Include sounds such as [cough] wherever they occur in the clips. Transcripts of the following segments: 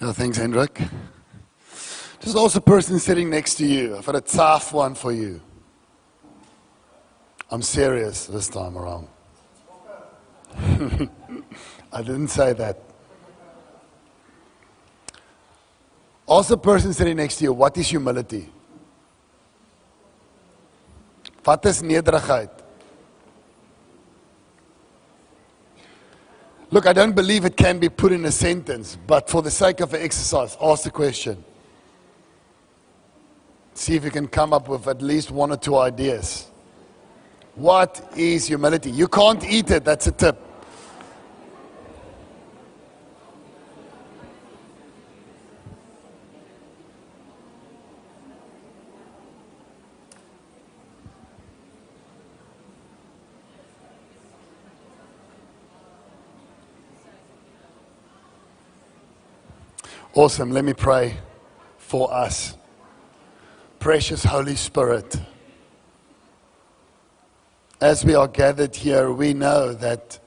No, thanks, Hendrik. Just also person sitting next to you. I've got a tough one for you. I'm serious this time around. [laughs] I didn't say that. Also, the person sitting next to you, what is humility? Wat is nederigheid? Look, I don't believe it can be put in a sentence, but for the sake of the exercise, ask the question. See if you can come up with at least one or two ideas. What is humility? You can't eat it, that's a tip. Awesome. Let me pray for us. Precious Holy Spirit, as we are gathered here, we know that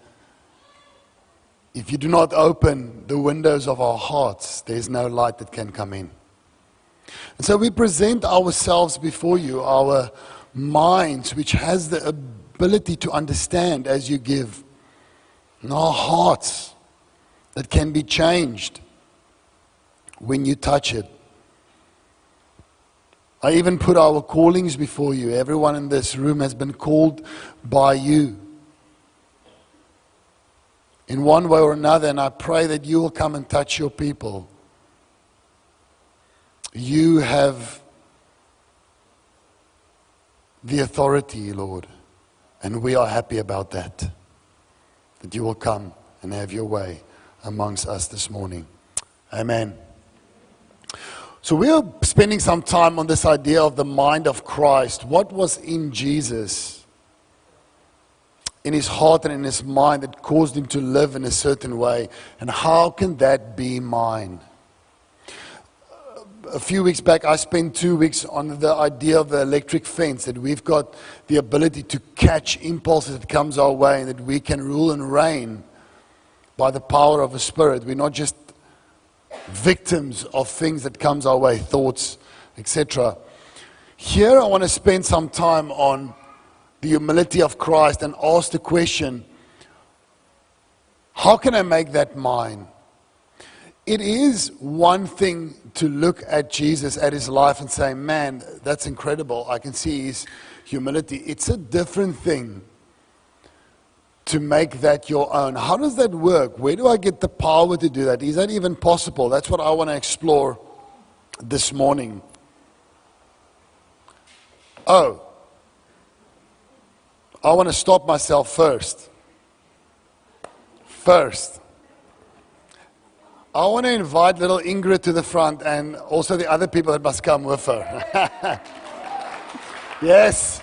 if you do not open the windows of our hearts, there's no light that can come in. And so we present ourselves before you, our minds, which has the ability to understand as you give, and our hearts that can be changed when you touch it. I even put our callings before you. Everyone in this room has been called by you in one way or another, and I pray that you will come and touch your people. You have the authority, Lord, and we are happy about that. That you will come and have your way amongst us this morning. Amen. So we are spending some time on this idea of the mind of Christ. What was in Jesus, in his heart and in his mind that caused him to live in a certain way? And how can that be mine? A few weeks back, I spent two weeks on the idea of the electric fence, that we've got the ability to catch impulses that comes our way and that we can rule and reign by the power of the Spirit. We're not just victims of things that comes our way, thoughts, etc. Here I want to spend some time on the humility of Christ and ask the question, how can I make that mine? It is one thing to look at Jesus, at his life, and say, man, that's incredible. I can see his humility. It's a different thing to make that your own. How does that work? Where do I get the power to do that? Is that even possible? That's what I want to explore this morning. Oh, I want to stop myself first. First. I want to invite little Ingrid to the front and also the other people that must come with her. [laughs] yes.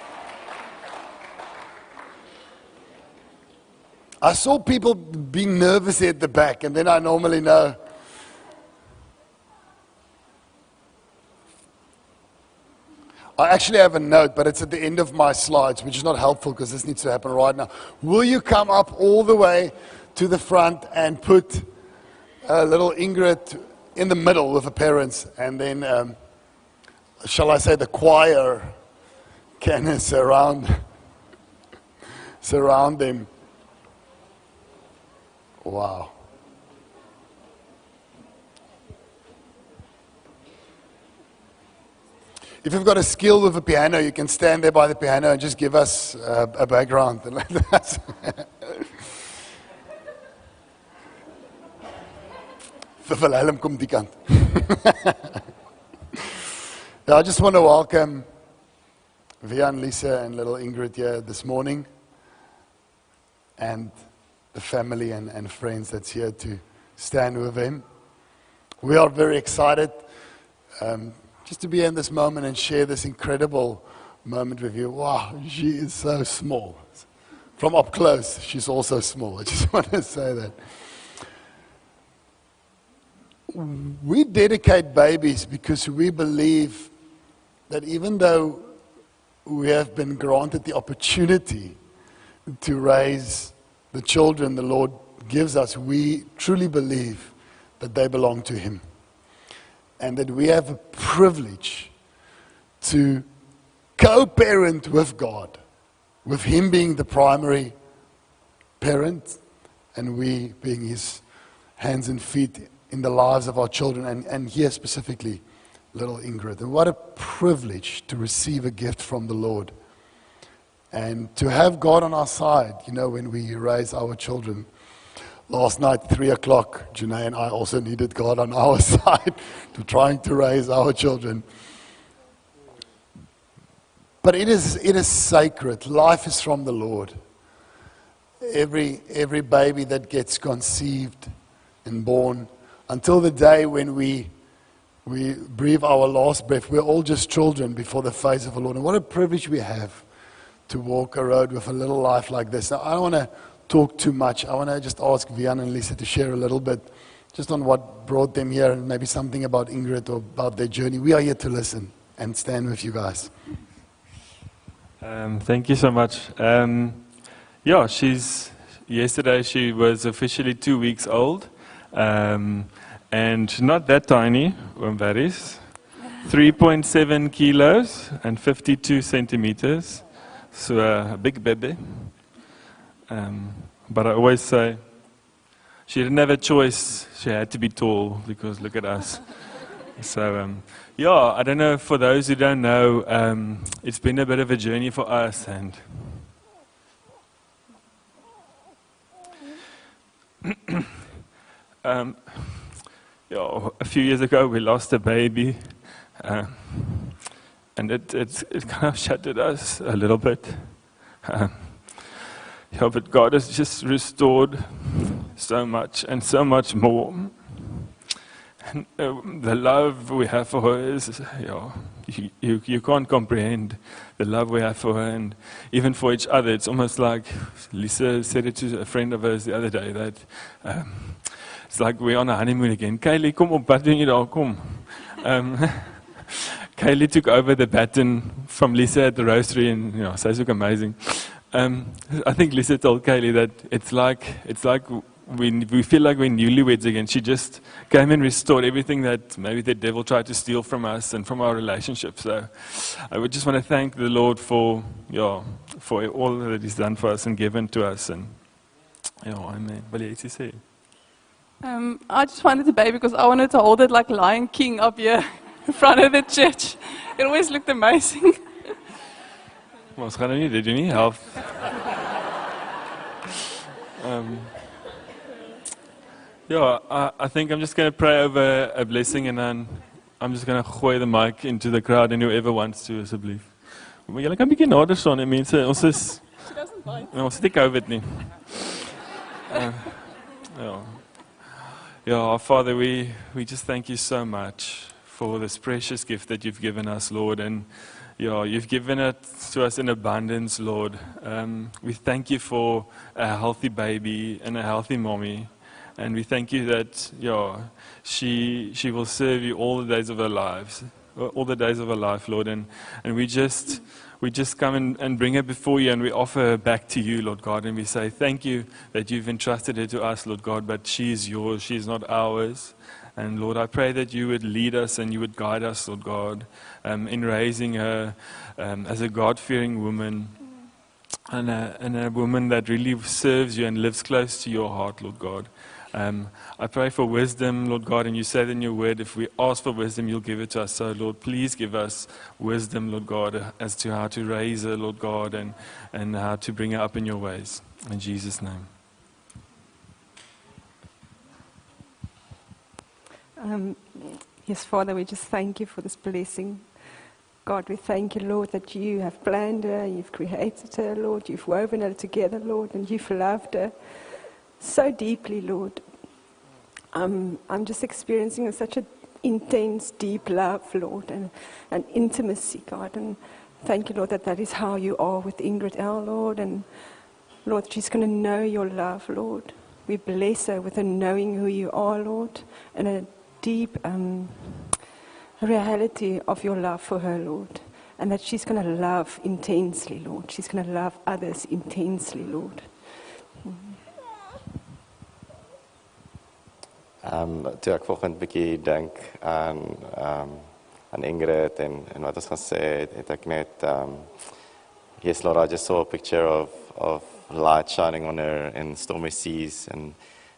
I saw people being nervous at the back, and then I normally know. I actually have a note, but it's at the end of my slides, which is not helpful because this needs to happen right now. Will you come up all the way to the front and put a little Ingrid in the middle with the parents, and then, um, shall I say, the choir can [laughs] surround, surround them. Wow. If you've got a skill with a piano, you can stand there by the piano and just give us a background. [laughs] [laughs] I just want to welcome Vian, Lisa, and little Ingrid here this morning. And the family and, and friends that's here to stand with him. We are very excited um, just to be in this moment and share this incredible moment with you. Wow, she is so small. From up close, she's also small. [laughs] I just want to say that. We dedicate babies because we believe that even though we have been granted the opportunity to raise the children the Lord gives us, we truly believe that they belong to Him. and that we have a privilege to co parent with God, with Him being the primary parent and we being His hands and feet in the lives of our children, and, and here specifically, little Ingrid. And what a privilege to receive a gift from the Lord and to have God on our side, you know, when we raise our children. Last night, 3 o'clock, Janae and I also needed God on our [laughs] side to trying to raise our children. But it is, it is sacred. Life is from the Lord. Every, every baby that gets conceived and born, until the day when we, we breathe our last breath, we're all just children before the face of the Lord. And what a privilege we have to walk a road with a little life like this. Now, I don't want to talk too much. I want to just ask Vian and Lisa to share a little bit just on what brought them here and maybe something about Ingrid or about their journey. We are here to listen and stand with you guys. Um, thank you so much. Um, yeah, she's yesterday she was officially two weeks old, um, and not that tiny. That is 3.7 kilos and 52 centimeters. So uh, a big baby. Um, but I always say she didn't have a choice. She had to be tall because look at us. [laughs] so, um, yeah, I don't know. For those who don't know, um, it's been a bit of a journey for us. And [coughs] um, yeah, a few years ago, we lost a baby. Uh, and it, it, it kind of [laughs] shattered us a little bit. Um, yeah, but God has just restored so much and so much more. And uh, the love we have for her is, you, know, you, you, you, can't comprehend the love we have for her and even for each other. It's almost like Lisa said it to a friend of hers the other day that um, it's like we're on a honeymoon again. Kylie, wat doen jy daar? Kom. Um, [laughs] Kaylee took over the baton from Lisa at the roastery, and you know, look amazing. Um, I think Lisa told Kaylee that it's like it's like we we feel like we're newlyweds again. She just came and restored everything that maybe the devil tried to steal from us and from our relationship. So I would just want to thank the Lord for yeah, for all that He's done for us and given to us. And yeah, Amen. Do you say? Um, I just wanted to baby because I wanted to hold it like Lion King up here [laughs] in front of the church. It always looked amazing. Gaan nou nie dit doen nie, help. Um, yeah, I, I think I'm just going to pray over a blessing and then I'm just going to gooi the mic into the crowd and whoever wants to asseblief. Maar julle kan bietjie nader staan, mense. Ons is She doesn't bite. Ons het nie COVID nie. Uh, yeah. Yeah, Father, we, we just thank you so much for this precious gift that you've given us, Lord. And yeah, you've given it to us in abundance, Lord. Um, we thank you for a healthy baby and a healthy mommy. And we thank you that yeah, she, she will serve you all the days of her lives, all the days of her life, Lord. And, and we just we just come and, and bring her before you and we offer her back to you, Lord God. And we say, Thank you that you've entrusted her to us, Lord God, but she is yours, she is not ours. And Lord, I pray that you would lead us and you would guide us, Lord God, um, in raising her um, as a God fearing woman and a, and a woman that really serves you and lives close to your heart, Lord God. Um, I pray for wisdom, Lord God, and you said in your word, if we ask for wisdom, you'll give it to us. So, Lord, please give us wisdom, Lord God, as to how to raise her, Lord God, and, and how to bring her up in your ways. In Jesus' name. Um, yes, Father, we just thank you for this blessing. God, we thank you, Lord, that you have planned her, you've created her, Lord, you've woven her together, Lord, and you've loved her so deeply, Lord. Um, I'm just experiencing such an intense, deep love, Lord, and, and intimacy, God. And thank you, Lord, that that is how you are with Ingrid L, Lord. And Lord, she's going to know your love, Lord. We bless her with a knowing who you are, Lord, and a deep um, reality of your love for her, Lord. And that she's going to love intensely, Lord. She's going to love others intensely, Lord. Um, toe ek vanoggend bietjie dink aan um, aan Ingrid en en wat ons gaan sê het, het ek net um, yes Lord I just saw a picture of of light shining on her in stormy seas and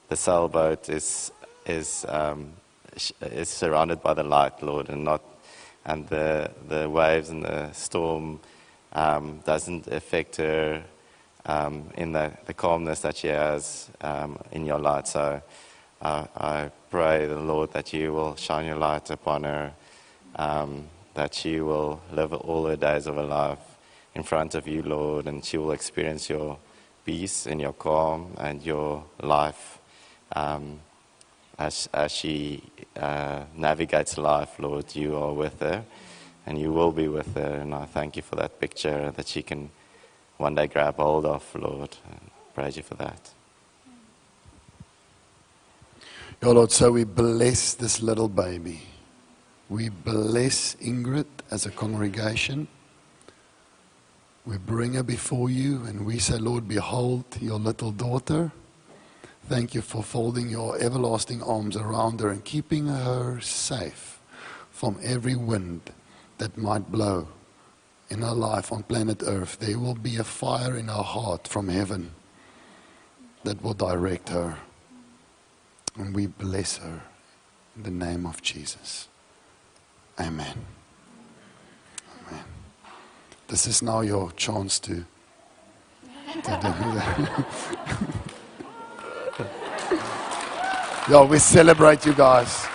the sailboat is is um is surrounded by the light Lord and not and the the waves and the storm um doesn't affect her um in the the calmness that she has um in your light. So uh, I pray the Lord that you will shine your light upon her, um, that she will live all her days of her life in front of you, Lord, and she will experience your peace and your calm and your life um, as, as she uh, navigates life, Lord. You are with her and you will be with her. And I thank you for that picture that she can one day grab hold of, Lord. And praise you for that. Yeah, Lord, so we bless this little baby. We bless Ingrid as a congregation. We bring her before you and we say, Lord, behold your little daughter. Thank you for folding your everlasting arms around her and keeping her safe from every wind that might blow in her life on planet Earth. There will be a fire in her heart from heaven that will direct her. And we bless her in the name of Jesus. Amen. Amen. This is now your chance to, to [laughs] yeah, we celebrate you guys.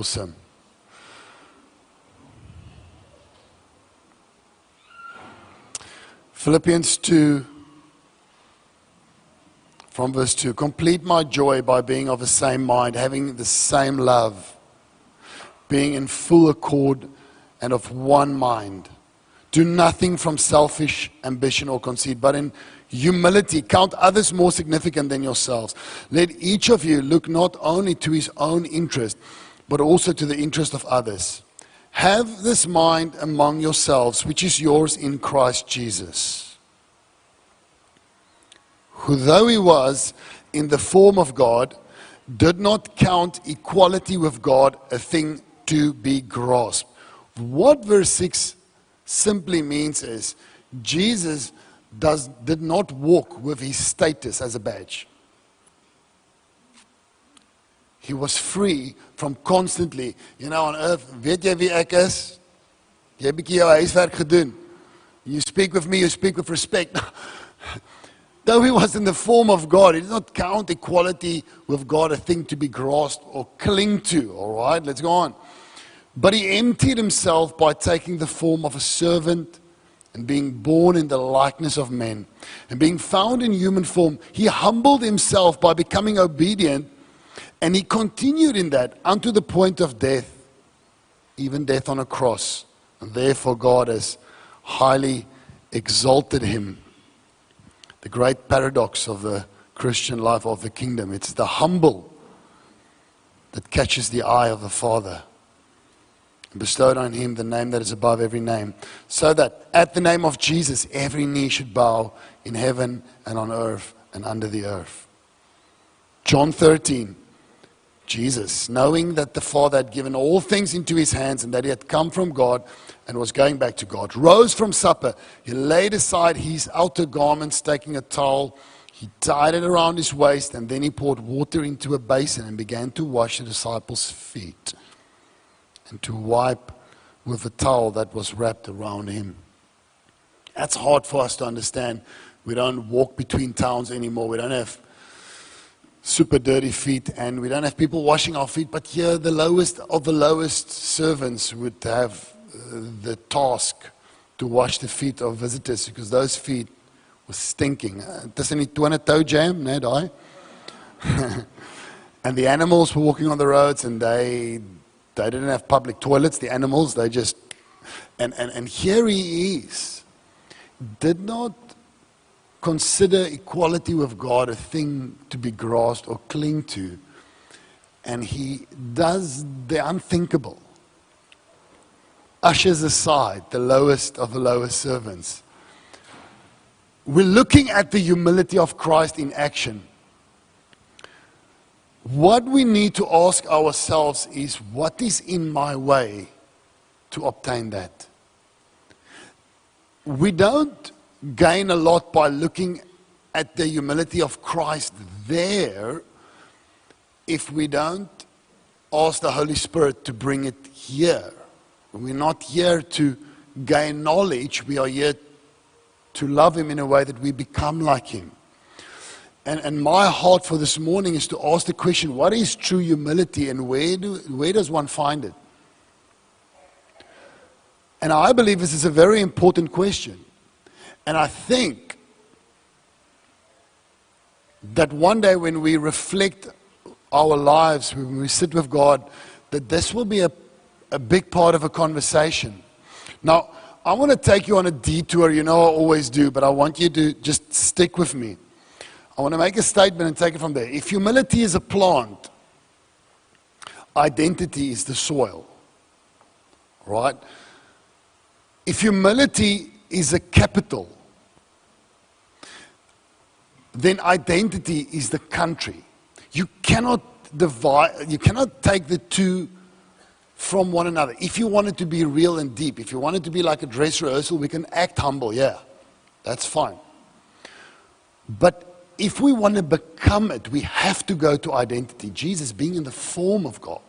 Awesome. Philippians 2, from verse 2 Complete my joy by being of the same mind, having the same love, being in full accord and of one mind. Do nothing from selfish ambition or conceit, but in humility count others more significant than yourselves. Let each of you look not only to his own interest, but also to the interest of others. Have this mind among yourselves, which is yours in Christ Jesus, who, though he was in the form of God, did not count equality with God a thing to be grasped. What verse 6 simply means is Jesus does, did not walk with his status as a badge. He was free from constantly, you know, on earth, weet jy wie ek is? Jy het bietjie jou huiswerk gedoen. You speak with me, you speak with respect. [laughs] Though he was in the form of God, he did not count equality with God a thing to be grasped or cling to. All right, let's go on. But he emptied himself by taking the form of a servant and being born in the likeness of men. And being found in human form, he humbled himself by becoming obedient and he continued in that unto the point of death, even death on a cross. And therefore, God has highly exalted him. The great paradox of the Christian life of the kingdom it's the humble that catches the eye of the Father bestowed on him the name that is above every name, so that at the name of Jesus every knee should bow in heaven and on earth and under the earth. John 13. Jesus, knowing that the Father had given all things into his hands and that he had come from God and was going back to God, rose from supper. He laid aside his outer garments, taking a towel. He tied it around his waist, and then he poured water into a basin and began to wash the disciples' feet and to wipe with a towel that was wrapped around him. That's hard for us to understand. We don't walk between towns anymore. We don't have super dirty feet, and we don't have people washing our feet. But here, the lowest of the lowest servants would have uh, the task to wash the feet of visitors because those feet were stinking. Uh, Tussen die tone toe jam, né, daai. [laughs] and the animals were walking on the roads and they they didn't have public toilets, the animals, they just and, and, and here he is. Did not consider equality with God a thing to be grasped or cling to. And he does the unthinkable. Ushers aside the lowest of the lowest servants. We're looking at the humility of Christ in action. What we need to ask ourselves is what is in my way to obtain that? We don't gain a lot by looking at the humility of Christ there if we don't ask the Holy Spirit to bring it here. We're not here to gain knowledge, we are here to love Him in a way that we become like Him. And, and my heart for this morning is to ask the question what is true humility and where, do, where does one find it? And I believe this is a very important question. And I think that one day when we reflect our lives, when we sit with God, that this will be a, a big part of a conversation. Now, I want to take you on a detour, you know I always do, but I want you to just stick with me. I want to make a statement and take it from there. If humility is a plant, identity is the soil. Right? If humility is a capital, then identity is the country. You cannot divide, you cannot take the two from one another. If you want it to be real and deep, if you want it to be like a dress rehearsal, we can act humble, yeah, that's fine. But if we want to become it, we have to go to identity. Jesus, being in the form of God,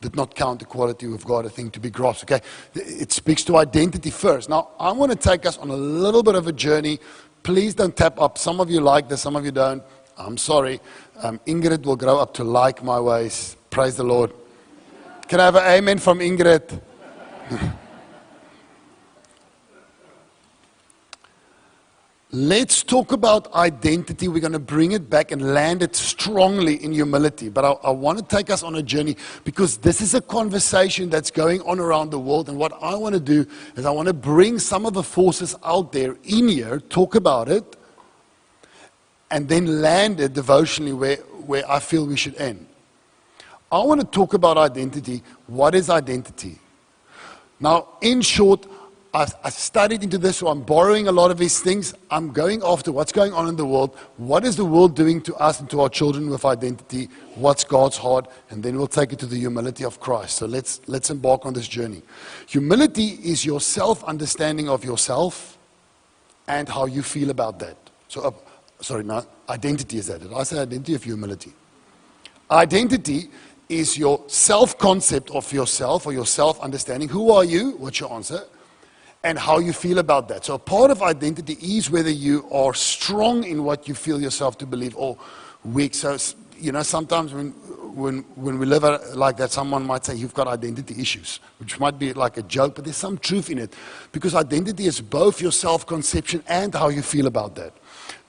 did not count the quality of God a thing to be grasped. Okay, it speaks to identity first. Now, I want to take us on a little bit of a journey. Please don't tap up. Some of you like this, some of you don't. I'm sorry. Um, Ingrid will grow up to like my ways. Praise the Lord. Can I have an amen from Ingrid? [laughs] Let's talk about identity. We're going to bring it back and land it strongly in humility. But I, I, want to take us on a journey because this is a conversation that's going on around the world. And what I want to do is I want to bring some of the forces out there in here, talk about it, and then land it devotionally where, where I feel we should end. I want to talk about identity. What is identity? Now, in short, I've, I've, studied into this, so I'm borrowing a lot of these things. I'm going after what's going on in the world. What is the world doing to us and to our children with identity? What's God's heart? And then we'll take it to the humility of Christ. So let's, let's embark on this journey. Humility is your self understanding of yourself and how you feel about that. So, uh, sorry, now identity is that. Did I say identity of humility? Identity is your self concept of yourself or your self understanding. Who are you? What's your answer? And how you feel about that. So, part of identity is whether you are strong in what you feel yourself to believe or weak. So, you know, sometimes when, when, when we live like that, someone might say, You've got identity issues, which might be like a joke, but there's some truth in it. Because identity is both your self conception and how you feel about that.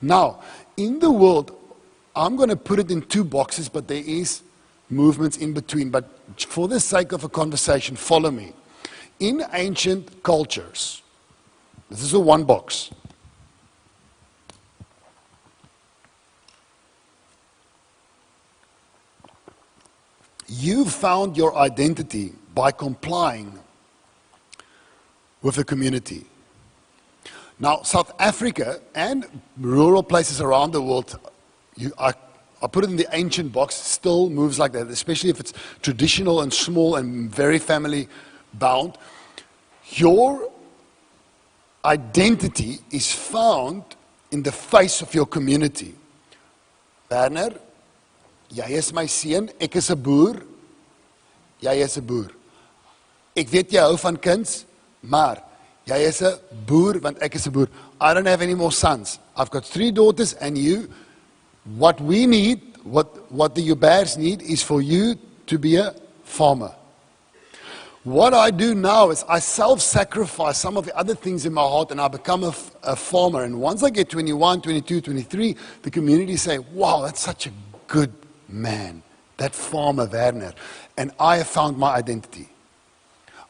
Now, in the world, I'm going to put it in two boxes, but there is movements in between. But for the sake of a conversation, follow me in ancient cultures, this is a one box. You found your identity by complying with the community. Now, South Africa and rural places around the world, you, I, I put it in the ancient box, still moves like that, especially if it's traditional and small and very family bound. Your identity is found in the face of your community. Werner, jy is my seun, ek is 'n boer. Jy is 'n boer. Ek weet jy hou van kuns, maar jy is 'n boer want ek is 'n boer. I don't have any more sons. I've got three daughters and you what we need, what what the Ubers need is for you to be a farmer. What I do now is I self sacrifice some of the other things in my heart and I become a, a farmer. And once I get 21, 22, 23, the community say, wow, that's such a good man, that farmer Werner. And I have found my identity.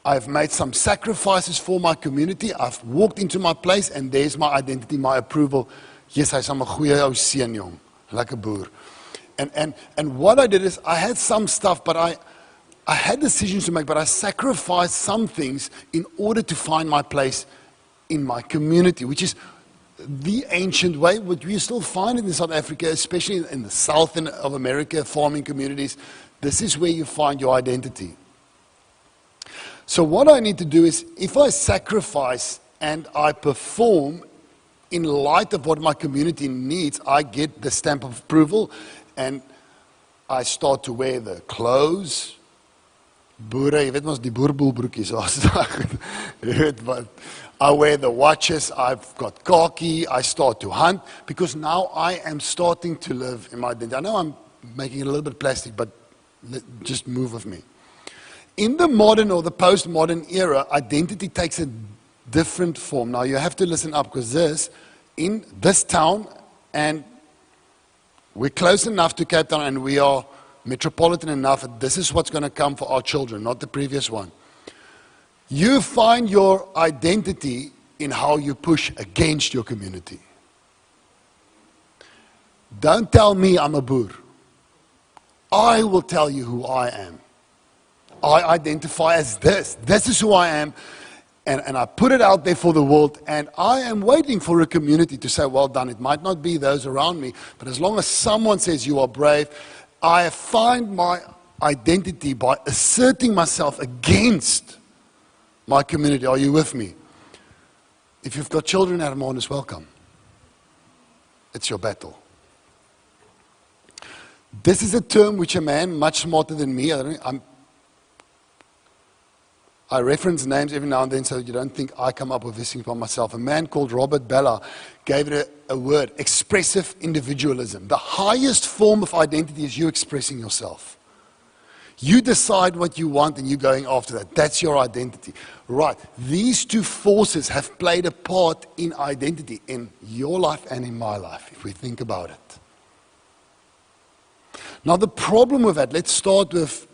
I've made some sacrifices for my community. I've walked into my place and there's my identity, my approval. Yes, hy's 'n goeie ou seun jong. Lekker boer. And and and what I did is I had some stuff but I I had decisions to make but I sacrificed some things in order to find my place in my community, which is the ancient way, which we still find in South Africa, especially in the south of America, farming communities. This is where you find your identity. So, what I need to do is, if I sacrifice and I perform in light of what my community needs, I get the stamp of approval and I start to wear the clothes. Boere, jy weet mos die boerboelbroekies, I wear the watches, I've got khaki, I start to hunt because now I am starting to live in my identity. I know I'm making it a little bit plastic, but just move with me. In the modern or the postmodern era, identity takes a different form. Now you have to listen up because this, in this town, and we're close enough to Cape Town and we are metropolitan enough, this is what's going to come for our children, not the previous one. You find your identity in how you push against your community. Don't tell me I'm a boer. I will tell you who I am. I identify as this. This is who I am. And, and I put it out there for the world. And I am waiting for a community to say, well done. It might not be those around me, but as long as someone says you are brave, I find my identity by asserting myself against my community. Are you with me? If you've got children, Hermanus welcome. It's your battle. This is a term which a man much smarter than me, I, I reference names every now and then so you don't think I come up with this thing by myself. A man called Robert Bellah gave it a, a word expressive individualism. The highest form of identity is you expressing yourself. You decide what you want and you're going after that. That's your identity. Right. These two forces have played a part in identity in your life and in my life, if we think about it. Now, the problem with that, let's start with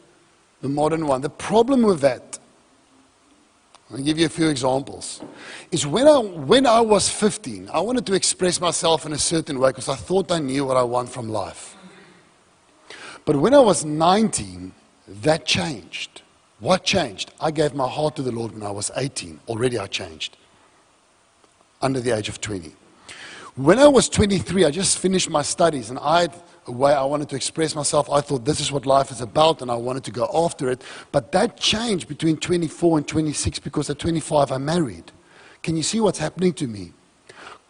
the modern one. The problem with that, I'll give you a few examples, is when I, when I was 15, I wanted to express myself in a certain way because I thought I knew what I want from life. But when I was 19, that changed. What changed? I gave my heart to the Lord when I was 18. Already I changed. Under the age of 20. When I was 23, I just finished my studies and I had way I wanted to express myself. I thought this is what life is about and I wanted to go after it. But that changed between 24 and 26 because at 25 I married. Can you see what's happening to me?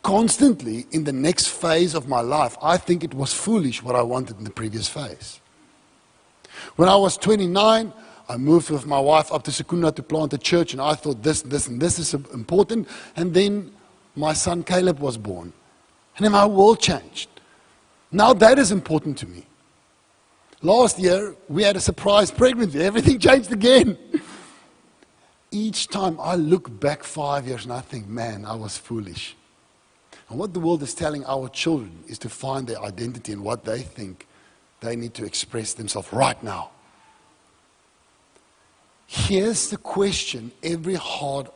Constantly in the next phase of my life, I think it was foolish what I wanted in the previous phase. When I was 29, I moved with my wife up to Secunda to plant a church, and I thought this, this, and this is important. And then my son Caleb was born. And then my world changed. Now that is important to me. Last year, we had a surprise pregnancy. Everything [laughs] changed again. Each time I look back five years and I think, man, I was foolish. And what the world is telling our children is to find their identity in what they think they need to express themselves right now. Here's the question every heart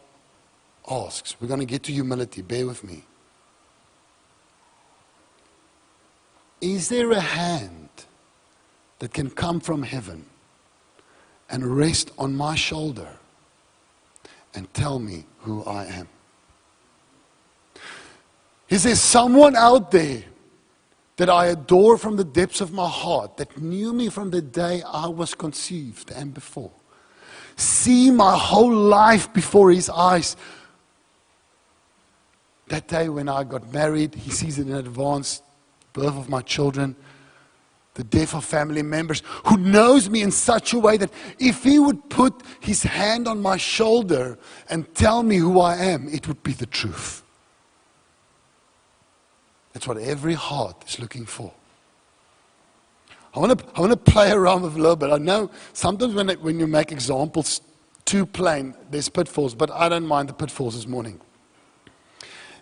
asks. We're going to get to humility. Bear with me. Is there a hand that can come from heaven and rest on my shoulder and tell me who I am? Is there someone out there that I adore from the depths of my heart, that knew me from the day I was conceived and before? See my whole life before his eyes. That day when I got married, he sees it in advance birth of my children, the death of family members, who knows me in such a way that if he would put his hand on my shoulder and tell me who I am, it would be the truth. That's what every heart is looking for. I want to, I want to play around with a little bit. I know sometimes when, when you make examples too plain. There's pitfalls, but I don't mind the pitfalls this morning.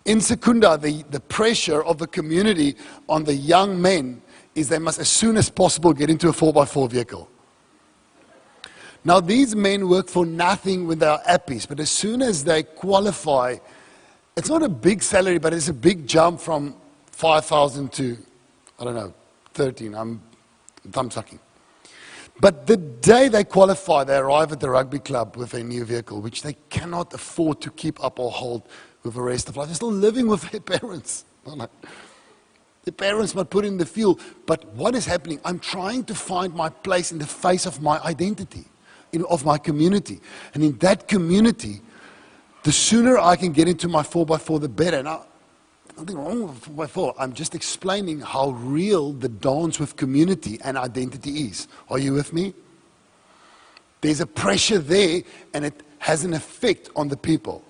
In Secunda, the, the pressure of the community on the young men is they must, as soon as possible, get into a 4x4 vehicle. Now, these men work for nothing when they are appies, but as soon as they qualify, it's not a big salary, but it's a big jump from 5,000 to, I don't know, 13. I'm thumb sucking. But the day they qualify, they arrive at the rugby club with a new vehicle, which they cannot afford to keep up or hold with the rest of life. They're still living with their [laughs] parents. The parents might put in the fuel. But what is happening? I'm trying to find my place in the face of my identity, in, of my community. And in that community, the sooner I can get into my 4x4, the better. Now, nothing wrong with 4x4. I'm just explaining how real the dance with community and identity is. Are you with me? There's a pressure there, and it has an effect on the people.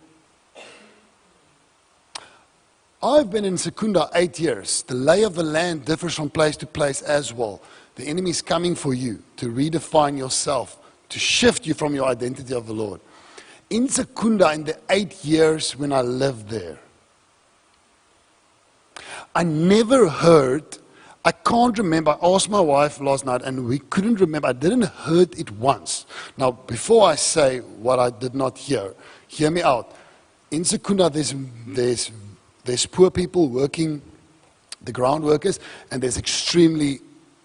I've been in Secunda eight years. The lay of the land differs from place to place as well. The enemy is coming for you to redefine yourself, to shift you from your identity of the Lord. In Secunda, in the eight years when I lived there, I never heard, I can't remember. I asked my wife last night and we couldn't remember. I didn't heard it once. Now, before I say what I did not hear, hear me out. In Secunda, there's, there's there's poor people working, the ground workers, and there's extremely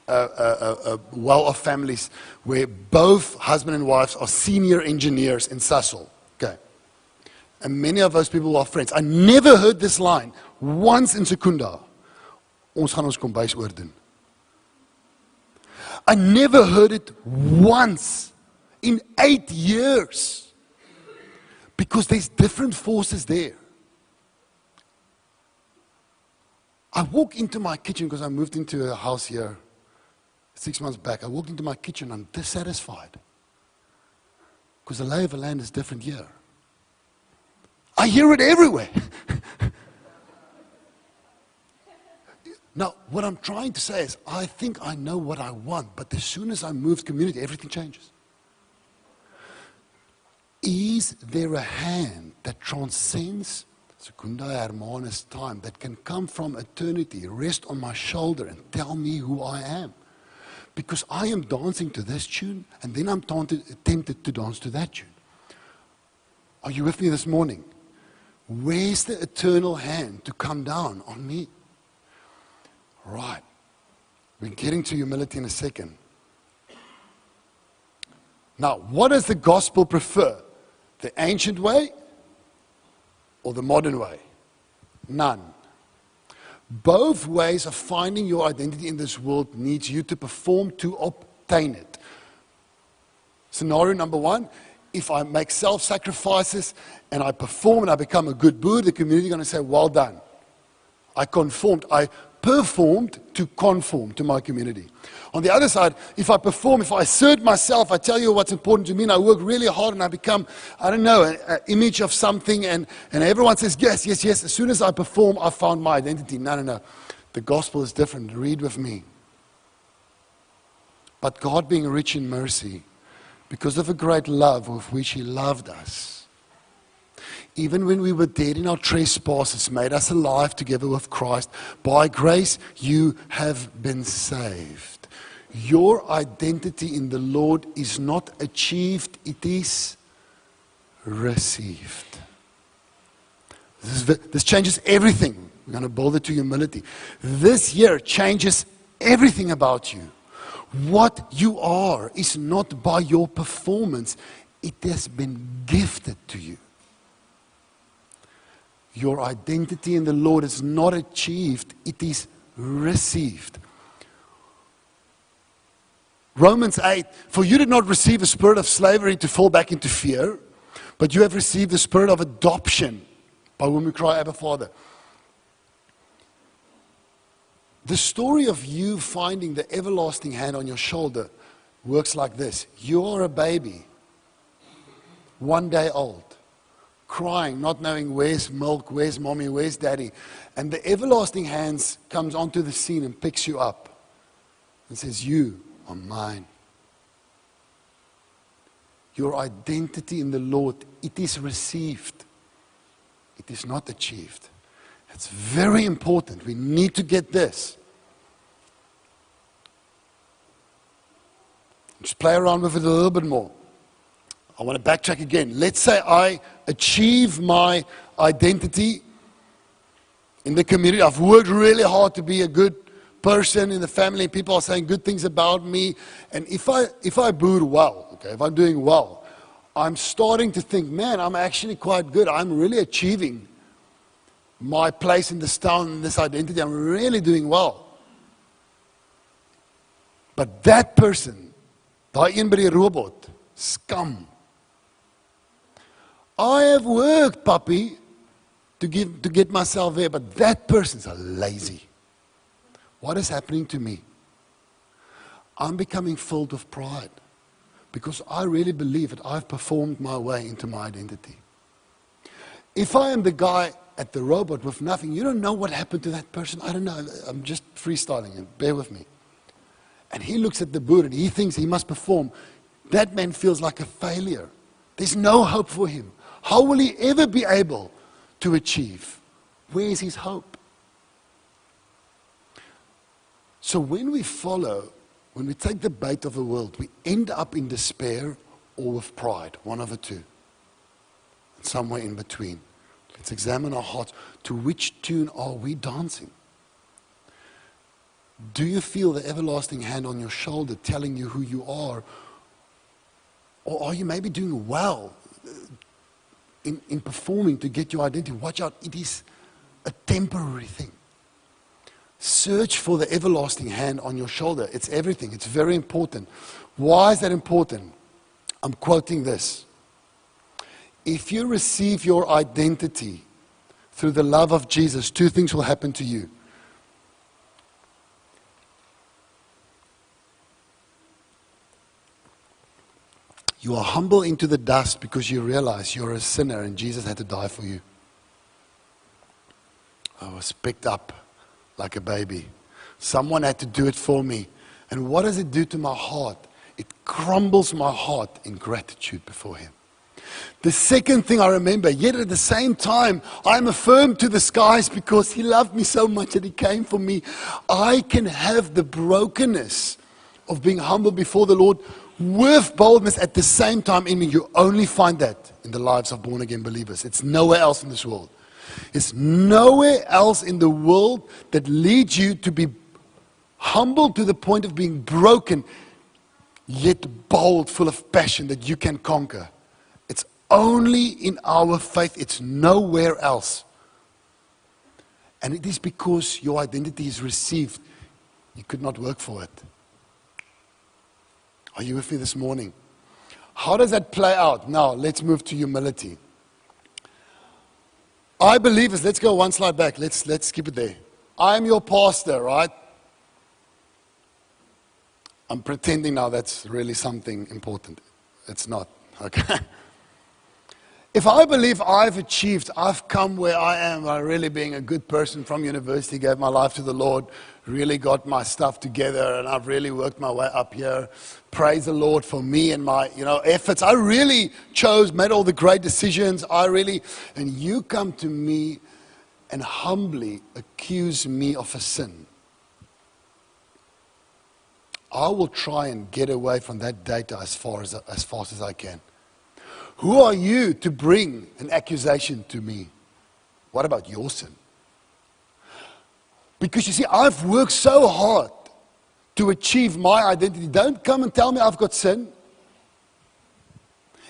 uh, uh, uh, uh well off families where both husband and wives are senior engineers in Sasol. Okay. And many of those people are friends. I never heard this line once in Secunda. Ons gaan ons kombuis oordoen. I never heard it once in eight years because there's different forces there. I walk into my kitchen because I moved into a house here six months back. I walked into my kitchen, I'm dissatisfied because the lay of the land is different here. I hear it everywhere. [laughs] now, what I'm trying to say is, I think I know what I want, but as soon as I move community, everything changes. Is there a hand that transcends Secunda Hermanus time that can come from eternity, rest on my shoulder and tell me who I am. Because I am dancing to this tune and then I'm taunted, tempted to dance to that tune. Are you with me this morning? Where's the eternal hand to come down on me? Right. We're getting to humility in a second. Now, what does the gospel prefer? The ancient way or the modern way? None. Both ways of finding your identity in this world needs you to perform to obtain it. Scenario number one if I make self sacrifices and I perform and I become a good Boer, the community is going to say, Well done. I conformed. I performed to conform to my community. On the other side, if I perform, if I assert myself, I tell you what's important to me, and I work really hard and I become, I don't know, an image of something, and, and everyone says, yes, yes, yes. As soon as I perform, I found my identity. No, no, no. The gospel is different. Read with me. But God, being rich in mercy, because of a great love with which He loved us, even when we were dead in our trespasses, made us alive together with Christ. By grace, you have been saved. Your identity in the Lord is not achieved, it is received. This, is, this changes everything. We're going to build it to humility. This year changes everything about you. What you are is not by your performance, it has been gifted to you. Your identity in the Lord is not achieved, it is received. Romans 8 For you did not receive a spirit of slavery to fall back into fear, but you have received the spirit of adoption by whom we cry, Abba, Father. The story of you finding the everlasting hand on your shoulder works like this You are a baby, one day old crying, not knowing where's milk, where's mommy, where's daddy. And the everlasting hands comes onto the scene and picks you up and says, You are mine. your identity in the Lord, it is received. It is not achieved. It's very important. We need to get this. Just play around with it a little bit more. I want to backtrack again. Let's say I achieve my identity in the community. I've worked really hard to be a good person in the family. People are saying good things about me. And if I, if I do well, okay, if I'm doing well, I'm starting to think, man, I'm actually quite good. I'm really achieving my place in this town, this identity. I'm really doing well. But that person, daai een by die robot, skam. I have worked, puppy, to, give, to get myself there, but that person's a lazy. What is happening to me? I'm becoming filled with pride because I really believe that I've performed my way into my identity. If I am the guy at the robot with nothing, you don't know what happened to that person. I don't know. I'm just freestyling it. Bear with me. And he looks at the boot and he thinks he must perform. That man feels like a failure. There's no hope for him. How will he ever be able to achieve? Where is his hope? So when we follow, when we take the bait of the world, we end up in despair or with pride, one of the two. Somewhere in between. Let's examine our hearts. To which tune are we dancing? Do you feel the everlasting hand on your shoulder telling you who you are? Or are you maybe doing well in, in performing to get your identity? Watch out, it is a temporary thing. Search for the everlasting hand on your shoulder. It's everything, it's very important. Why is that important? I'm quoting this. If you receive your identity through the love of Jesus, two things will happen to you. You are humble into the dust because you realize you're a sinner and Jesus had to die for you. I was picked up like a baby. Someone had to do it for me. And what does it do to my heart? It crumbles my heart in gratitude before Him. The second thing I remember, yet at the same time, I'm affirmed to the skies because He loved me so much that He came for me. I can have the brokenness of being humble before the Lord with boldness at the same time in me. You only find that in the lives of born again believers. It's nowhere else in this world. It's nowhere else in the world that leads you to be humble to the point of being broken, yet bold, full of passion that you can conquer. It's only in our faith, it's nowhere else. And it is because your identity is received, you could not work for it. Are you with me this morning? How does that play out? Now, let's move to humility. I believe this. Let's go one slide back. Let's, let's keep it there. I'm your pastor, right? I'm pretending now that's really something important. It's not, okay? [laughs] If I believe I've achieved, I've come where I am by really being a good person from university, gave my life to the Lord, really got my stuff together, and I've really worked my way up here. Praise the Lord for me and my, you know, efforts. I really chose, made all the great decisions. I really, and you come to me and humbly accuse me of a sin. I will try and get away from that data as far as, as fast as I can. Who are you to bring an accusation to me? What about your sin? Because you see, I've worked so hard to achieve my identity. Don't come and tell me I've got sin.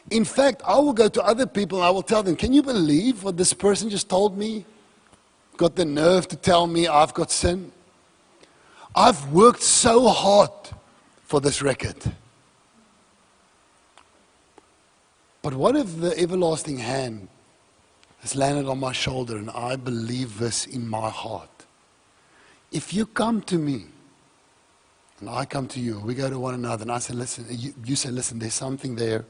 In fact, I will go to other people and I will tell them, Can you believe what this person just told me? Got the nerve to tell me I've got sin? I've worked so hard for this record. But what if the everlasting hand has landed on my shoulder and I believe this in my heart? If you come to me and I come to you, we go to one another and I say, listen, you, you say, listen, there's something there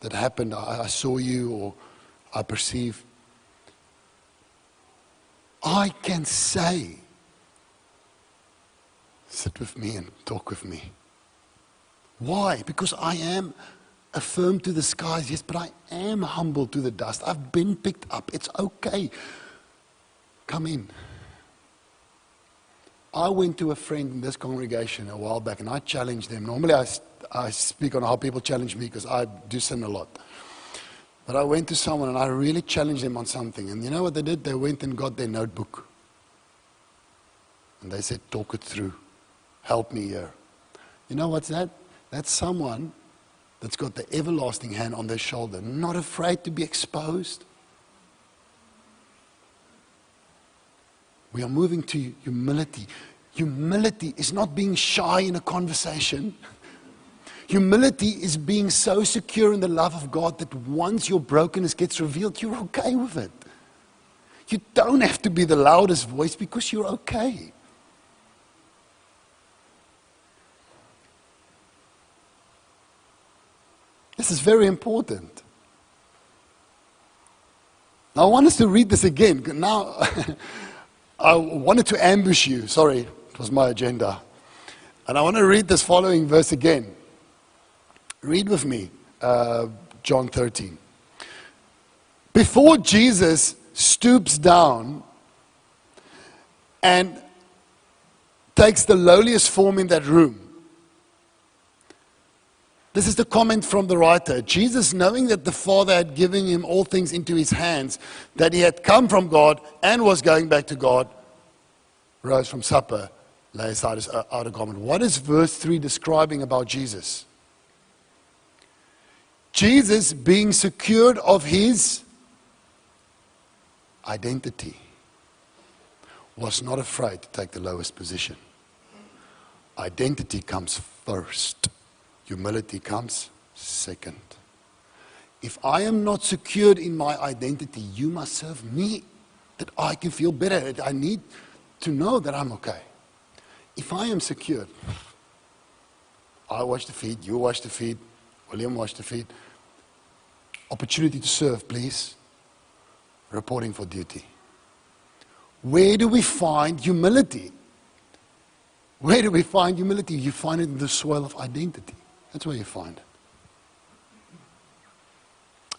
that happened. I, I saw you or I perceive. I can say, sit with me and talk with me. Why? Because I am affirm to the skies, yes, but I am humble to the dust. I've been picked up. It's okay. Come in. I went to a friend in this congregation a while back and I challenged them. Normally, I, I speak on how people challenge me because I do sin a lot. But I went to someone and I really challenged them on something. And you know what they did? They went and got their notebook. And they said, Talk it through. Help me here. You know what's that? That's someone that's got the everlasting hand on their shoulder, not afraid to be exposed. We are moving to humility. Humility is not being shy in a conversation. Humility is being so secure in the love of God that once your brokenness gets revealed, you're okay with it. You don't have to be the loudest voice because you're okay. This is very important. Now, I want us to read this again. Now, [laughs] I wanted to ambush you. Sorry, it was my agenda. And I want to read this following verse again. Read with me, uh, John 13. Before Jesus stoops down and takes the lowliest form in that room, this is the comment from the writer. Jesus, knowing that the Father had given him all things into his hands, that he had come from God and was going back to God, rose from supper, lay aside his uh, outer garment. What is verse 3 describing about Jesus? Jesus being secured of his identity was not afraid to take the lowest position. Identity comes first. Humility comes second. If I am not secured in my identity, you must serve me that I can feel better. I need to know that I'm okay. If I am secured, I wash the feet, you wash the feet, William wash the feet. Opportunity to serve, please. Reporting for duty. Where do we find humility? Where do we find humility? You find it in the soil of identity. That's where you find it.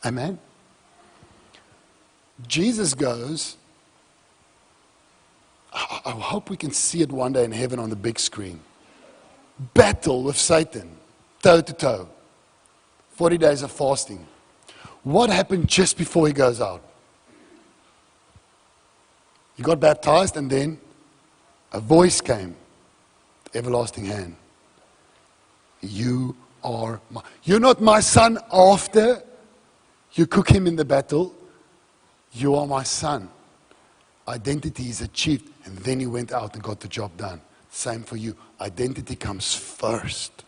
Amen? Jesus goes, I, hope we can see it one day in heaven on the big screen. Battle with Satan, toe to toe. 40 days of fasting. What happened just before he goes out? He got baptized, and then a voice came, the everlasting hand. You are my, you're not my son after you cook him in the battle. You are my son. Identity is achieved, and then he went out and got the job done. Same for you. Identity comes first,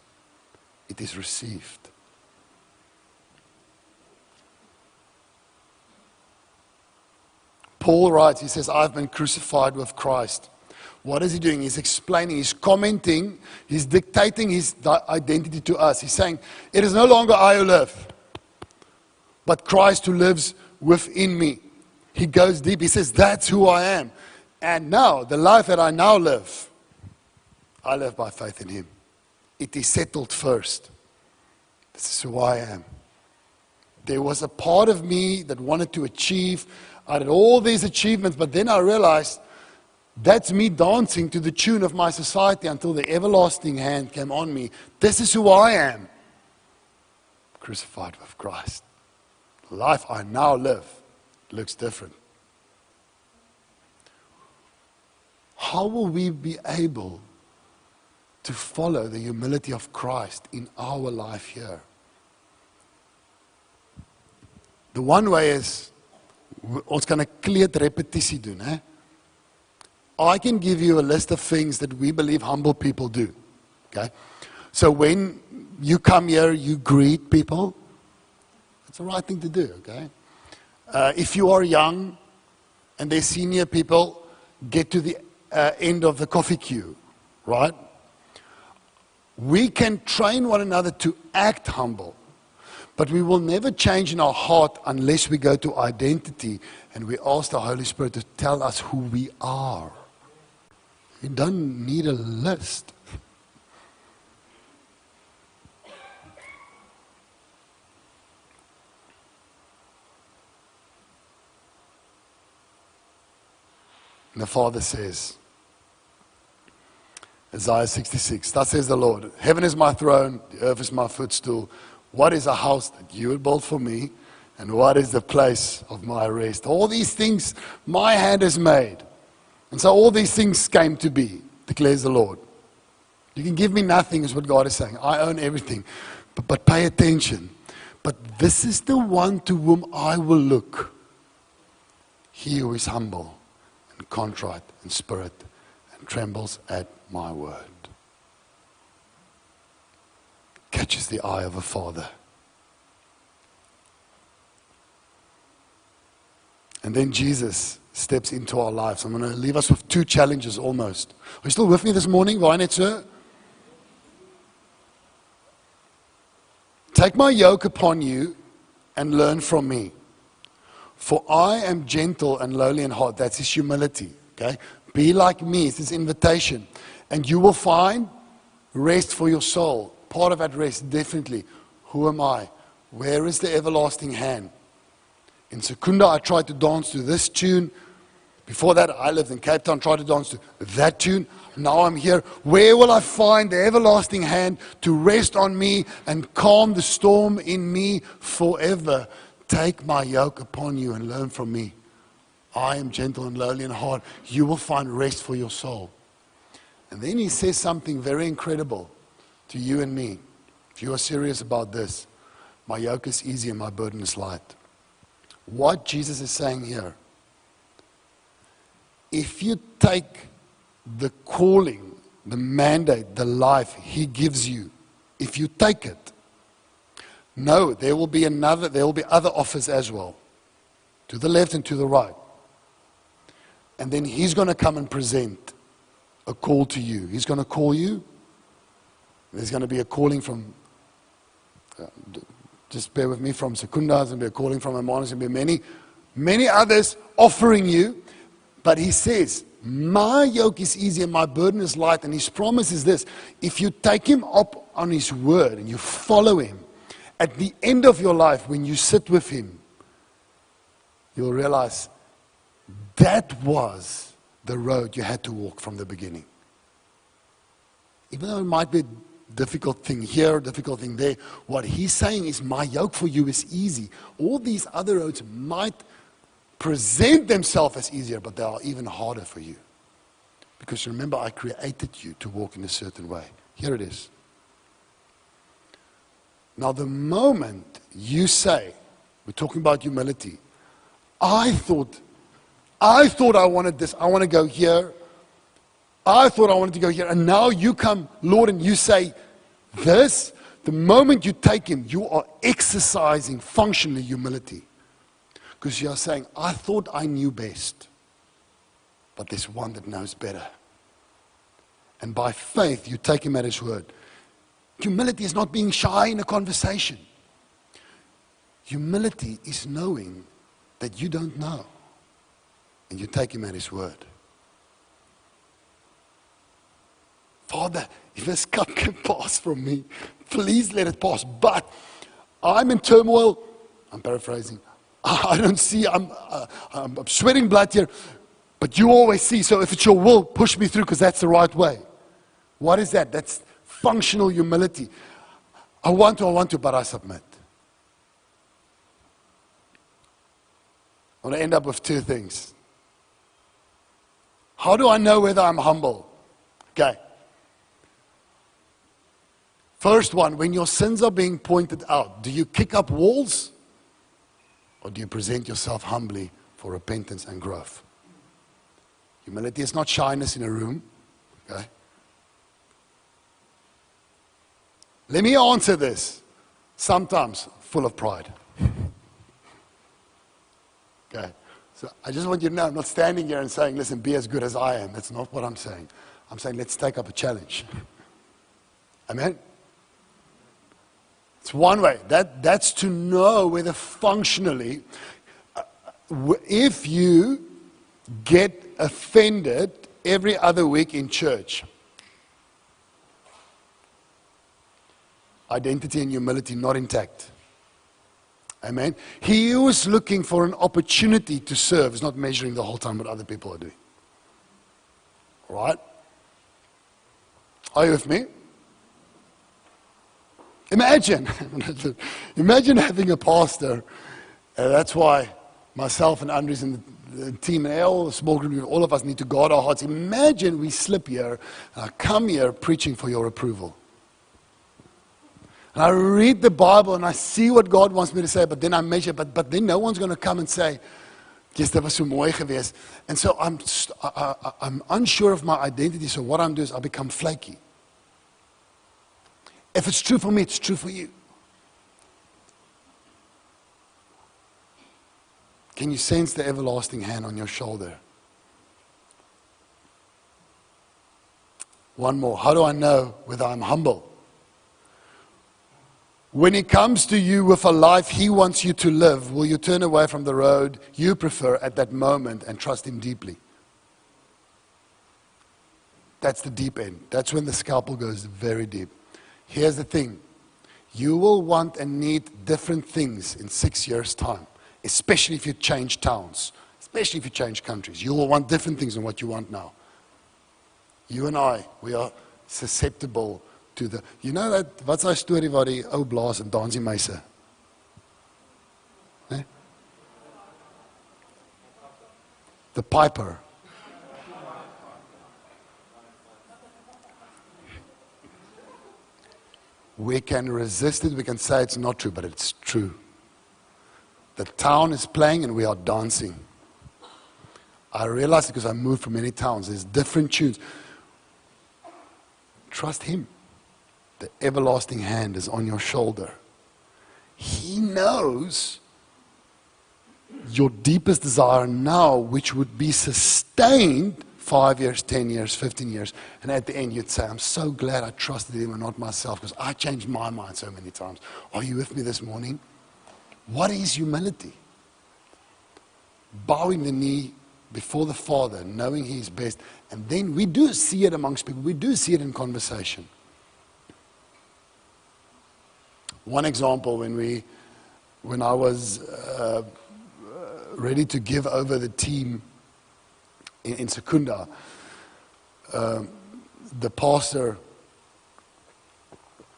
it is received. Paul writes, he says, I've been crucified with Christ. What is he doing? He's explaining, he's commenting, he's dictating his identity to us. He's saying, It is no longer I who live, but Christ who lives within me. He goes deep. He says, That's who I am. And now, the life that I now live, I live by faith in him. It is settled first. This is who I am. There was a part of me that wanted to achieve. I did all these achievements, but then I realized that's me dancing to the tune of my society until the everlasting hand came on me. This is who I am. Crucified with Christ. The life I now live looks different. How will we be able to follow the humility of Christ in our life here? The one way is ons kan 'n kleed repetisie doen, hè? I can give you a list of things that we believe humble people do. Okay? So when you come here, you greet people. It's the right thing to do, okay? Uh, if you are young and they're senior people, get to the uh, end of the coffee queue, right? We can train one another to act humble, but we will never change in our heart unless we go to identity and we ask the Holy Spirit to tell us who we are. It doesn't need a list. And the Father says, Isaiah 66, Thus says the Lord, Heaven is my throne, the earth is my footstool. What is a house that you would build for me? And what is the place of my rest? All these things my hand has made. And so all these things came to be, declares the Lord. You can give me nothing, is what God is saying. I own everything. But, but pay attention. But this is the one to whom I will look. He who is humble and contrite in spirit and trembles at my word. Catches the eye of a father. And then Jesus steps into our lives. I'm going to leave us with two challenges almost. Are you still with me this morning, Vinet, sir? Take my yoke upon you and learn from me. For I am gentle and lowly in heart. That's his humility. Okay? Be like me. It's his invitation. And you will find rest for your soul. Part of that rest, definitely. Who am I? Where is the everlasting hand? In Secunda, I tried to dance to this tune. Before that, I lived in Cape Town, tried to dance to that tune. Now I'm here. Where will I find the everlasting hand to rest on me and calm the storm in me forever? Take my yoke upon you and learn from me. I am gentle and lowly in heart. You will find rest for your soul. And then he says something very incredible to you and me. If you are serious about this, my yoke is easy and my burden is light. What Jesus is saying here, if you take the calling, the mandate, the life He gives you, if you take it, no, there will be another, there will be other offers as well, to the left and to the right. And then He's going to come and present a call to you. He's going to call you. There's going to be a calling from, uh, just bear with me, from Secundas, and be a calling from Hermanus, and be many, many others offering you. But He says, my yoke is easy and my burden is light. And his promise is this if you take him up on his word and you follow him, at the end of your life, when you sit with him, you'll realize that was the road you had to walk from the beginning. Even though it might be a difficult thing here, difficult thing there, what he's saying is, My yoke for you is easy. All these other roads might present themselves as easier, but they are even harder for you. Because remember, I created you to walk in a certain way. Here it is. Now, the moment you say, we're talking about humility, I thought, I thought I wanted this, I want to go here. I thought I wanted to go here. And now you come, Lord, and you say, this, the moment you take Him, you are exercising functionally humility. Because you are saying, I thought I knew best, but there's one that knows better. And by faith, you take him at his word. Humility is not being shy in a conversation. Humility is knowing that you don't know. And you take him at his word. Father, if this cup can [laughs] pass from me, please let it pass. But I'm in turmoil. I'm paraphrasing. [laughs] I don't see, I'm, uh, I'm sweating blood here, but you always see. So if it's your will, push me through because that's the right way. What is that? That's functional humility. I want to, I want to, but I submit. I want to end up with two things. How do I know whether I'm humble? Okay. First one, when your sins are being pointed out, do you kick up walls? Or do you present yourself humbly for repentance and growth? Humility is not shyness in a room. Okay? Let me answer this. Sometimes full of pride. [laughs] okay? So I just want you to know I'm not standing here and saying, listen, be as good as I am. That's not what I'm saying. I'm saying, let's take up a challenge. [laughs] Amen? It's one way. That, that's to know whether functionally, uh, if you get offended every other week in church, identity and humility not intact. Amen. He is looking for an opportunity to serve is not measuring the whole time what other people are doing. Right? Are you with me? Imagine, [laughs] imagine having a pastor. That's why myself and Andres and the, the team and all the small group, all of us need to guard our hearts. Imagine we slip here and I come here preaching for your approval. And I read the Bible and I see what God wants me to say, but then I measure, but, but then no one's going to come and say, Yes, that was so geweest. And so I'm, I, I, I'm unsure of my identity, so what I'm doing is I become flaky. If it's true for me, it's true for you. Can you sense the everlasting hand on your shoulder? One more. How do I know whether I'm humble? When he comes to you with a life he wants you to live, will you turn away from the road you prefer at that moment and trust him deeply? That's the deep end. That's when the scalpel goes very deep. Here's the thing you will want and need different things in six years' time, especially if you change towns, especially if you change countries. You will want different things than what you want now. You and I, we are susceptible to the you know that wat's daai storie waar die ou blaas en dansie meise né the piper we can resist it we can say it's not true but it's true. The town is playing and we are dancing. I realize because i moved from many towns there's different tunes. Trust him. The everlasting hand is on your shoulder. He knows your deepest desire now, which would be sustained five years, 10 years, 15 years. And at the end, you'd say, I'm so glad I trusted him and not myself because I changed my mind so many times. Are you with me this morning? What is humility? Bowing the knee before the Father, knowing He is best. And then we do see it amongst people, we do see it in conversation. One example, when, we, when I was uh, ready to give over the team in, in Secunda, um, the pastor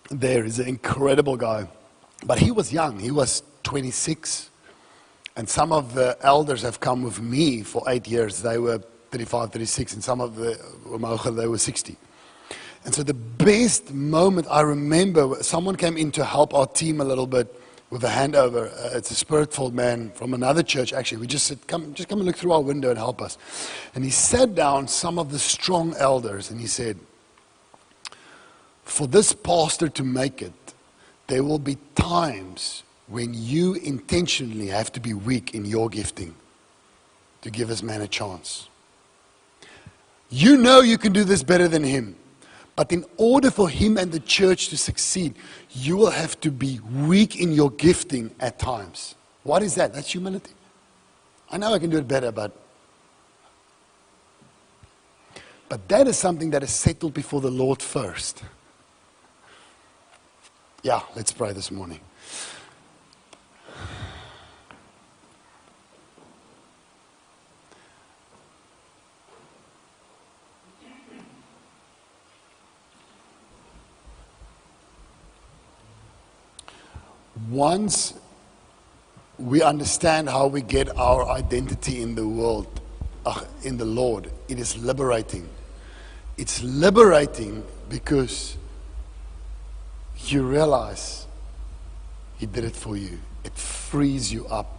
there is an incredible guy. But he was young, he was 26. And some of the elders have come with me for eight years. They were 35, 36, and some of the they were 60. And so the best moment I remember, someone came in to help our team a little bit with a handover. Uh, it's a spirit-filled man from another church, actually. We just said, come, just come and look through our window and help us. And he sat down some of the strong elders and he said, for this pastor to make it, there will be times when you intentionally have to be weak in your gifting to give this man a chance. You know you can do this better than him. But in order for him and the church to succeed, you will have to be weak in your gifting at times. What is that? That's humility. I know I can do it better, but. But that is something that is settled before the Lord first. Yeah, let's pray this morning. Once we understand how we get our identity in the world, uh, in the Lord, it is liberating. It's liberating because you realize He did it for you. It frees you up.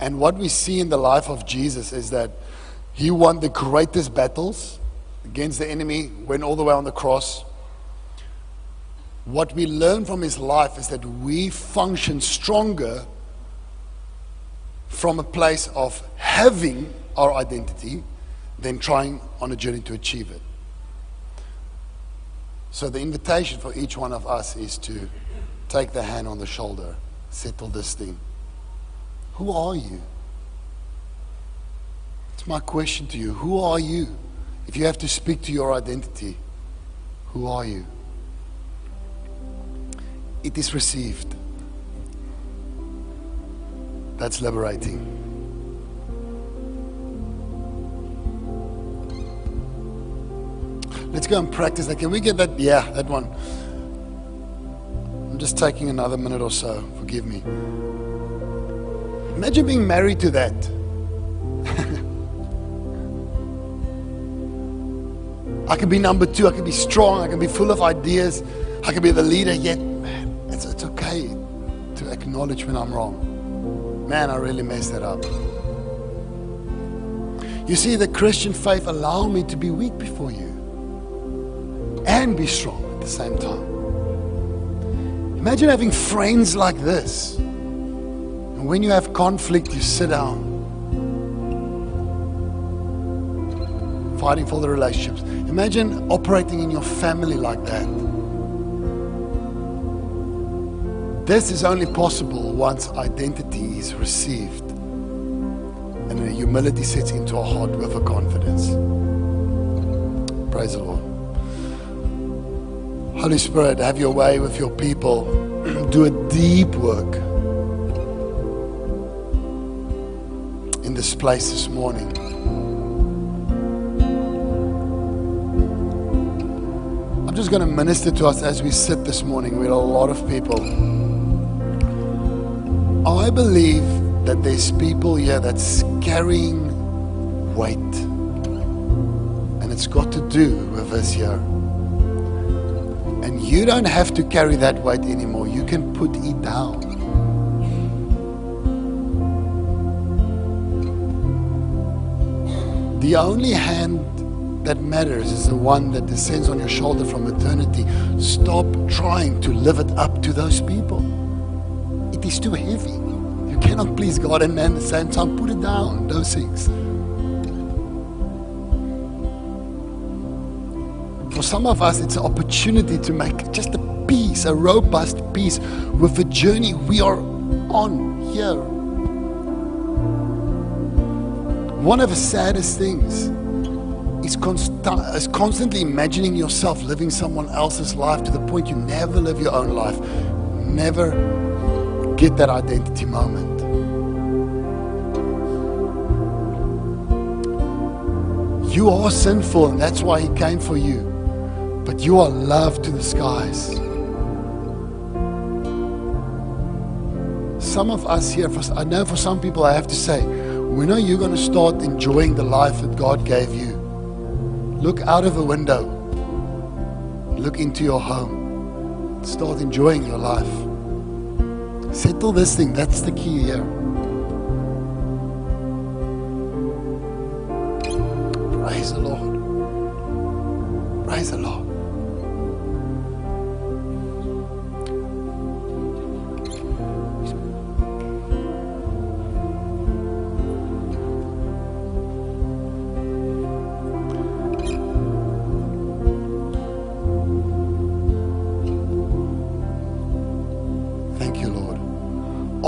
And what we see in the life of Jesus is that He won the greatest battles against the enemy, went all the way on the cross. What we learn from his life is that we function stronger from a place of having our identity than trying on a journey to achieve it. So, the invitation for each one of us is to take the hand on the shoulder, settle this thing. Who are you? It's my question to you. Who are you? If you have to speak to your identity, who are you? It is received. That's liberating. Let's go and practice that. Can we get that? Yeah, that one. I'm just taking another minute or so. Forgive me. Imagine being married to that. I can be number two. I can be strong. I can be full of ideas. I can be the leader. Yet, man, it's, it's okay to acknowledge when I'm wrong. Man, I really messed that up. You see, the Christian faith allowed me to be weak before you and be strong at the same time. Imagine having friends like this. And when you have conflict, you sit down, fighting for the relationships. Imagine operating in your family like that. This is only possible once identity is received and humility sets into our heart with a confidence. Praise the Lord. Holy Spirit, have your way with your people. [clears throat] Do a deep work in this place this morning. I'm just going to minister to us as we sit this morning with a lot of people. I believe that there's people here that's carrying weight. And it's got to do with us here. And you don't have to carry that weight anymore. You can put it down. The only hand that matters is the one that descends on your shoulder from eternity. Stop trying to live it up to those people. It is too heavy. You cannot please God and man at the same time. Put it down, those things. For some of us, it's an opportunity to make just a peace, a robust peace with the journey we are on here. One of the saddest things is, is constantly imagining yourself living someone else's life to the point you never live your own life, never get that identity moment. You are sinful, and that's why He came for you. But you are loved to the skies. Some of us here, for, I know for some people, I have to say, when are you going to start enjoying the life that God gave you? Look out of a window, look into your home, start enjoying your life. Settle this thing, that's the key here. Praise the Lord. Praise the Lord.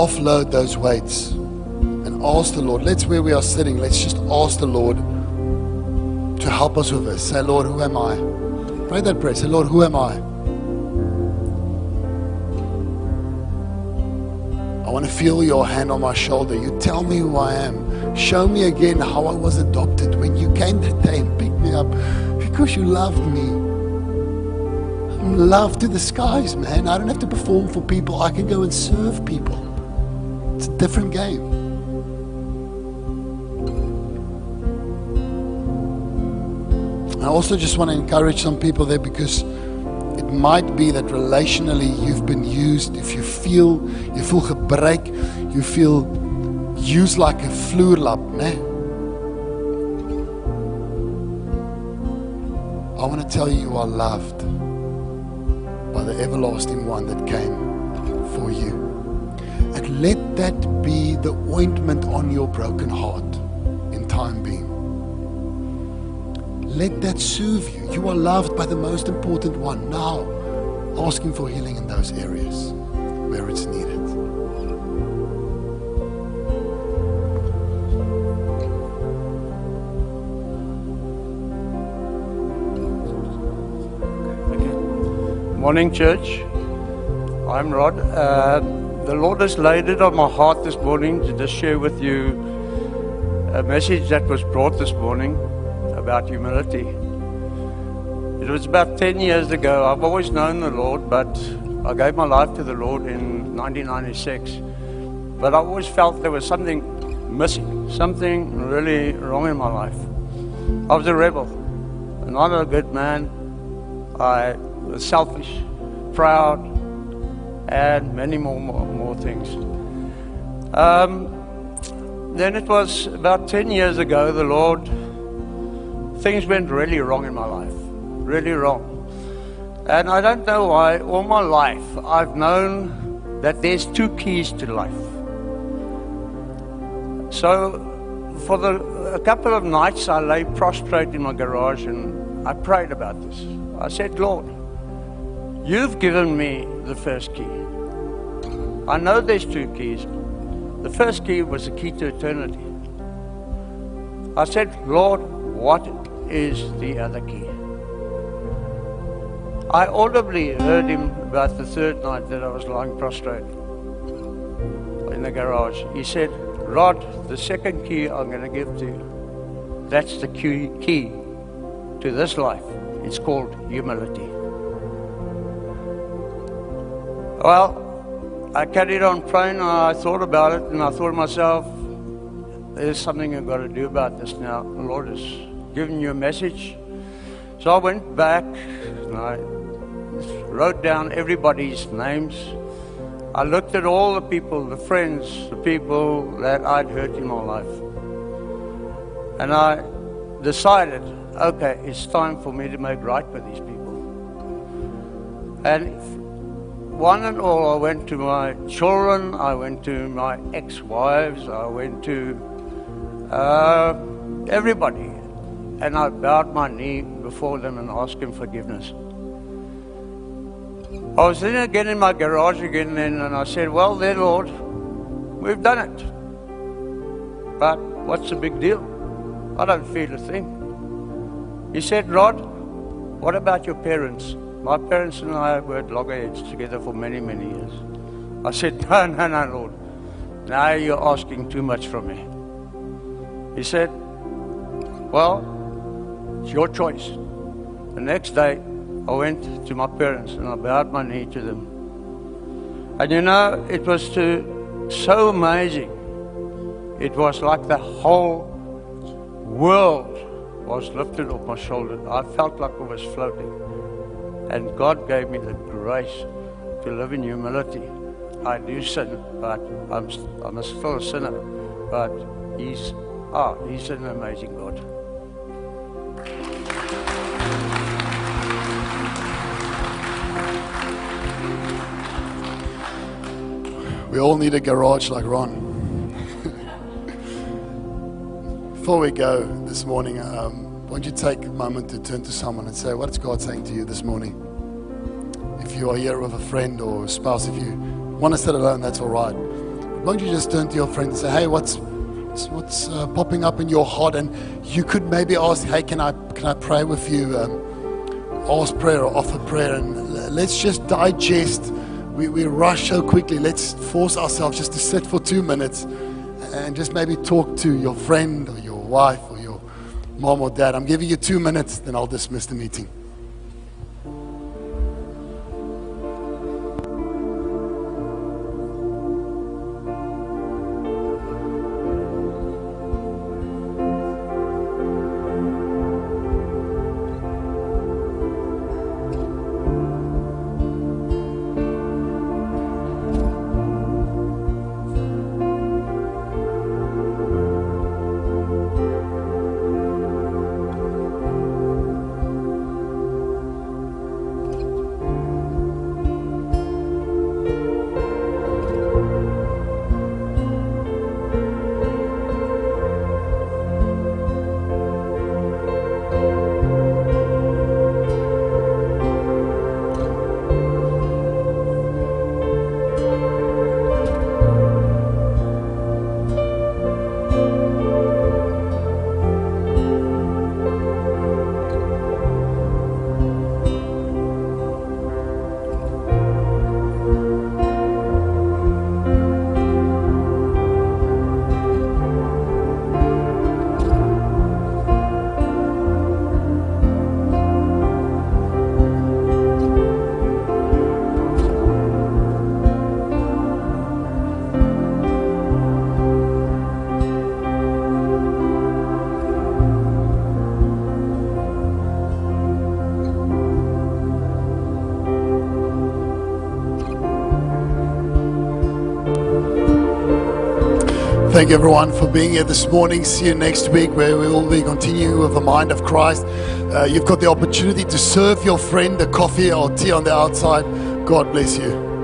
Offload those weights and ask the Lord. Let's where we are sitting. Let's just ask the Lord to help us with this. Say, Lord, who am I? Pray that prayer. Say, Lord, who am I? I want to feel your hand on my shoulder. You tell me who I am. Show me again how I was adopted when you came that day and picked me up because you loved me. I'm loved to the skies, man. I don't have to perform for people. I can go and serve people. Different game. I also just want to encourage some people there because it might be that relationally you've been used. If you feel you feel gebruik, you feel used like a vloerlap, né? I want to tell you you are loved by the everlasting one that came that be the ointment on your broken heart in time being. Let that soothe you. You are loved by the most important one. Now, asking for healing in those areas where it's needed. Morning, church. I'm Rod. Uh, the Lord has laid it on my heart this morning to just share with you a message that was brought this morning about humility. It was about 10 years ago. I've always known the Lord, but I gave my life to the Lord in 1996. But I always felt there was something missing, something really wrong in my life. I was a rebel, not a good man. I was selfish, proud, and many more, more, more things. Um, then it was about 10 years ago, the Lord, things went really wrong in my life, really wrong. And I don't know why, all my life, I've known that there's two keys to life. So, for the, a couple of nights, I lay prostrate in my garage and I prayed about this. I said, Lord, you've given me the first key. I know there's two keys. The first key was the key to eternity. I said, Lord, what is the other key? I audibly heard him about the third night that I was lying prostrate in the garage. He said, Rod, the second key I'm going to give to you, that's the key, key to this life. It's called humility. Well, I carried on praying and uh, I thought about it and I thought to myself, there's something I've got to do about this now. The Lord has given you a message. So I went back and I wrote down everybody's names. I looked at all the people, the friends, the people that I'd hurt in my life. And I decided, okay, it's time for me to make right with these people. And one and all, I went to my children, I went to my ex wives, I went to uh, everybody. And I bowed my knee before them and asked them forgiveness. I was sitting again in my garage again then, and I said, Well, then, Lord, we've done it. But what's the big deal? I don't feel a thing. He said, Rod, what about your parents? My parents and I were at loggerheads together for many, many years. I said, No, no, no, Lord. Now you're asking too much from me. He said, Well, it's your choice. The next day, I went to my parents and I bowed my knee to them. And you know, it was to, so amazing. It was like the whole world was lifted off my shoulder. I felt like I was floating. And God gave me the grace to live in humility. I do sin, but I'm, I'm still a sinner. But He's, ah, He's an amazing God. We all need a garage like Ron. [laughs] Before we go this morning, um, won't you take a moment to turn to someone and say, What is God saying to you this morning? If you are here with a friend or a spouse, if you want to sit alone, that's all right. Won't you just turn to your friend and say, Hey, what's what's uh, popping up in your heart? And you could maybe ask, Hey, can I can I pray with you? Um, ask prayer or offer prayer, and let's just digest we, we rush so quickly. Let's force ourselves just to sit for two minutes and just maybe talk to your friend or your wife mom or dad. I'm giving you two minutes, then I'll dismiss the meeting. Thank you, everyone, for being here this morning. See you next week, where we will be continuing with the mind of Christ. Uh, you've got the opportunity to serve your friend a coffee or tea on the outside. God bless you.